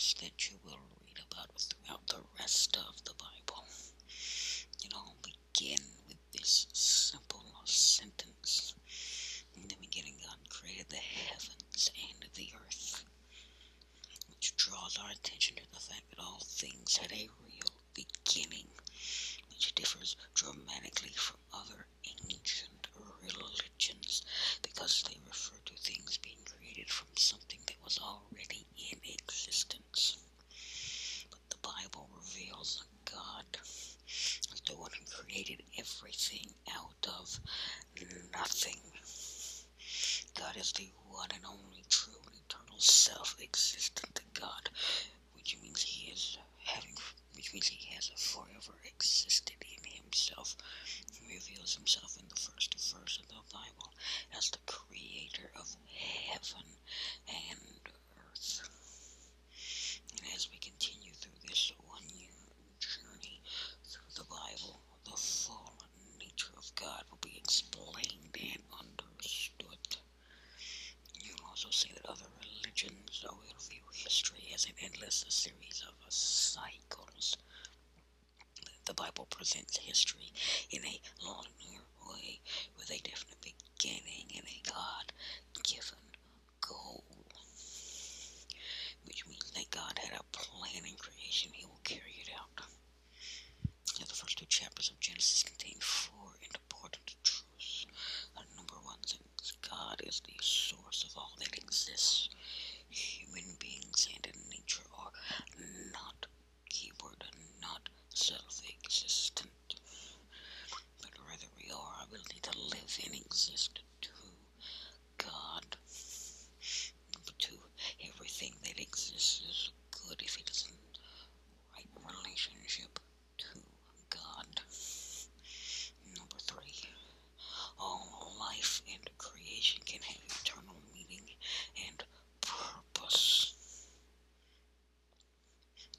that you will read about throughout the rest of the Bible. It all begin with this simple sentence. In the beginning, God created the heavens and the earth, which draws our attention to the fact that all things had a real beginning, which differs dramatically from other ancient religions because they refer to things being created from something was already in existence. But the Bible reveals that God as the one who created everything out of nothing. God is the one and only true and eternal self-existent God, which means he is having, which means he has forever existed in himself. He reveals himself in the first verse of the Bible as the creator of heaven and earth. And as we continue through this one year journey through the Bible, the full nature of God will be explained and understood. You'll also see that other religions will view history as an endless series of cycles. The Bible presents history in a linear way with a definite beginning and a God given goal. Which means that God had a plan in creation, He will carry it out. Now, the first two chapters of Genesis contain four important truths. Uh, number one, since God is the source of all that exists, human beings and nature are not keyword, not self-existent, but rather we are our ability to live and exist to God. Number two, everything that exists is good if it is in right relationship to God. Number three, all life and creation can have eternal meaning and purpose.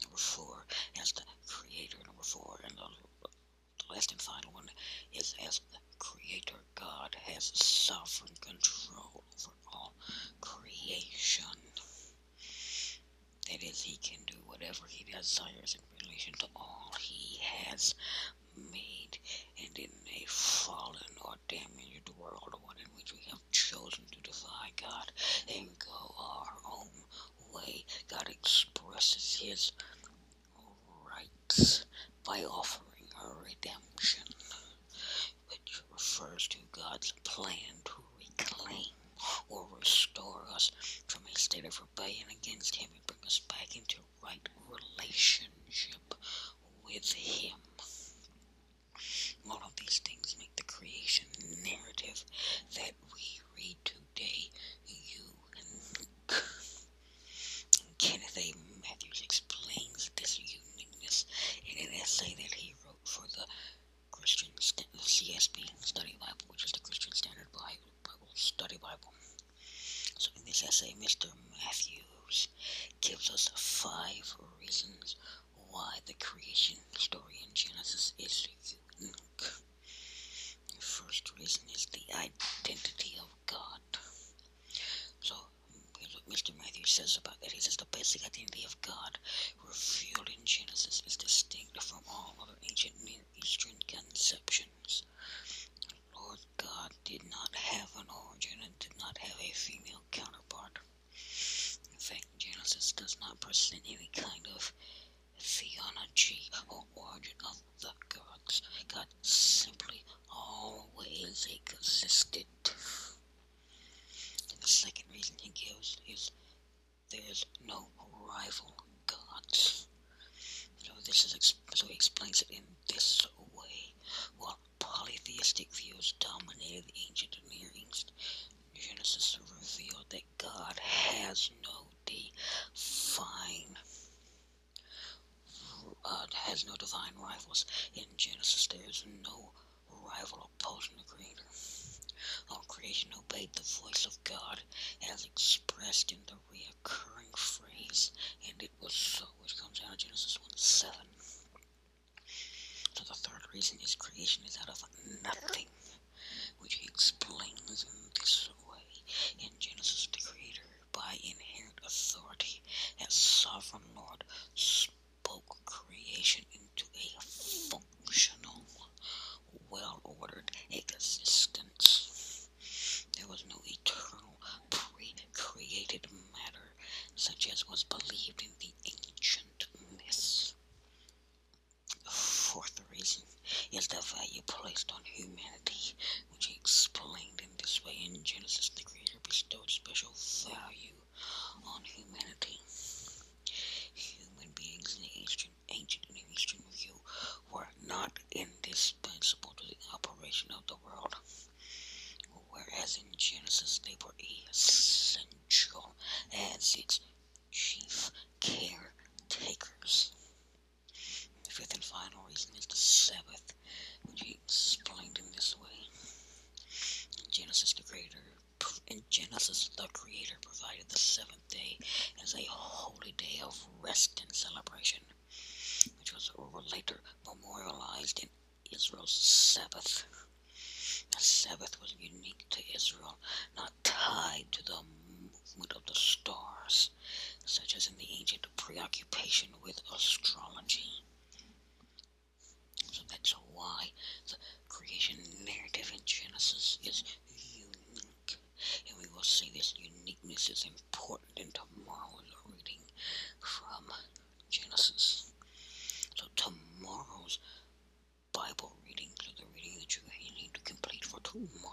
Number four, as the creator. Number four, and the, the last and final one is as the creator, God has sovereign control over all creation. That is, he can do whatever he desires in relation to all he has made. And in a fallen or damaged world, one in which we have chosen to defy God and go our own way, God expresses his rights by offering a redemption, which refers to God's plan to reclaim or restore us from a state of rebellion against Him and bring us back into right relationship with Him. All of these things make the creation narrative that we read today unique. Kenneth A. Mathews explains this uniqueness in an essay that he wrote for the Christian the CSB Study Bible, which is the Christian Standard Bible Study Bible. So in this essay, Mr. Mathews gives us five reasons why the creation story in Genesis is unique. The first reason is the identity of God. So here's what Mr. Mathews says about that. He says the basic identity of God revealed in Genesis is distinct from all other ancient Near Eastern conceptions. Lord God did not have an origin and did not have a female counterpart. In fact, Genesis does not present any kind of theogony or origin of the gods. God simply existed. The second reason he gives is there's no rival gods. So this is so he explains it in this way. While polytheistic views dominated the ancient Near East, Genesis revealed that God has no divine uh, has no divine rivals. In Genesis, there is no rival opposing the Creation obeyed the voice of God as expressed in the reoccurring phrase, and it was so, which comes out of Genesis 1 7. So the third reason is creation is out of nothing, which he explains in this way. In Genesis, the Creator, by inherent authority, as sovereign such as was believed in the ancient myths. Fourth reason is the value placed on humanity, which he explained in this way in Genesis. The Creator bestowed special value on humanity. Human beings in the ancient, ancient and Eastern view were not indispensable to the operation of the world, whereas in Genesis they were essential as its chief caretakers. The fifth and final reason is the Sabbath, which he explained in this way. In Genesis, the Creator in Genesis, the Creator provided the seventh day as a holy day of rest and celebration, which was later memorialized in Israel's Sabbath. The Sabbath was unique to Israel, not tied to the movement of the stars, such as in the ancient preoccupation with astrology. So that's why the creation narrative in Genesis is unique. And we will see this uniqueness is important Oh.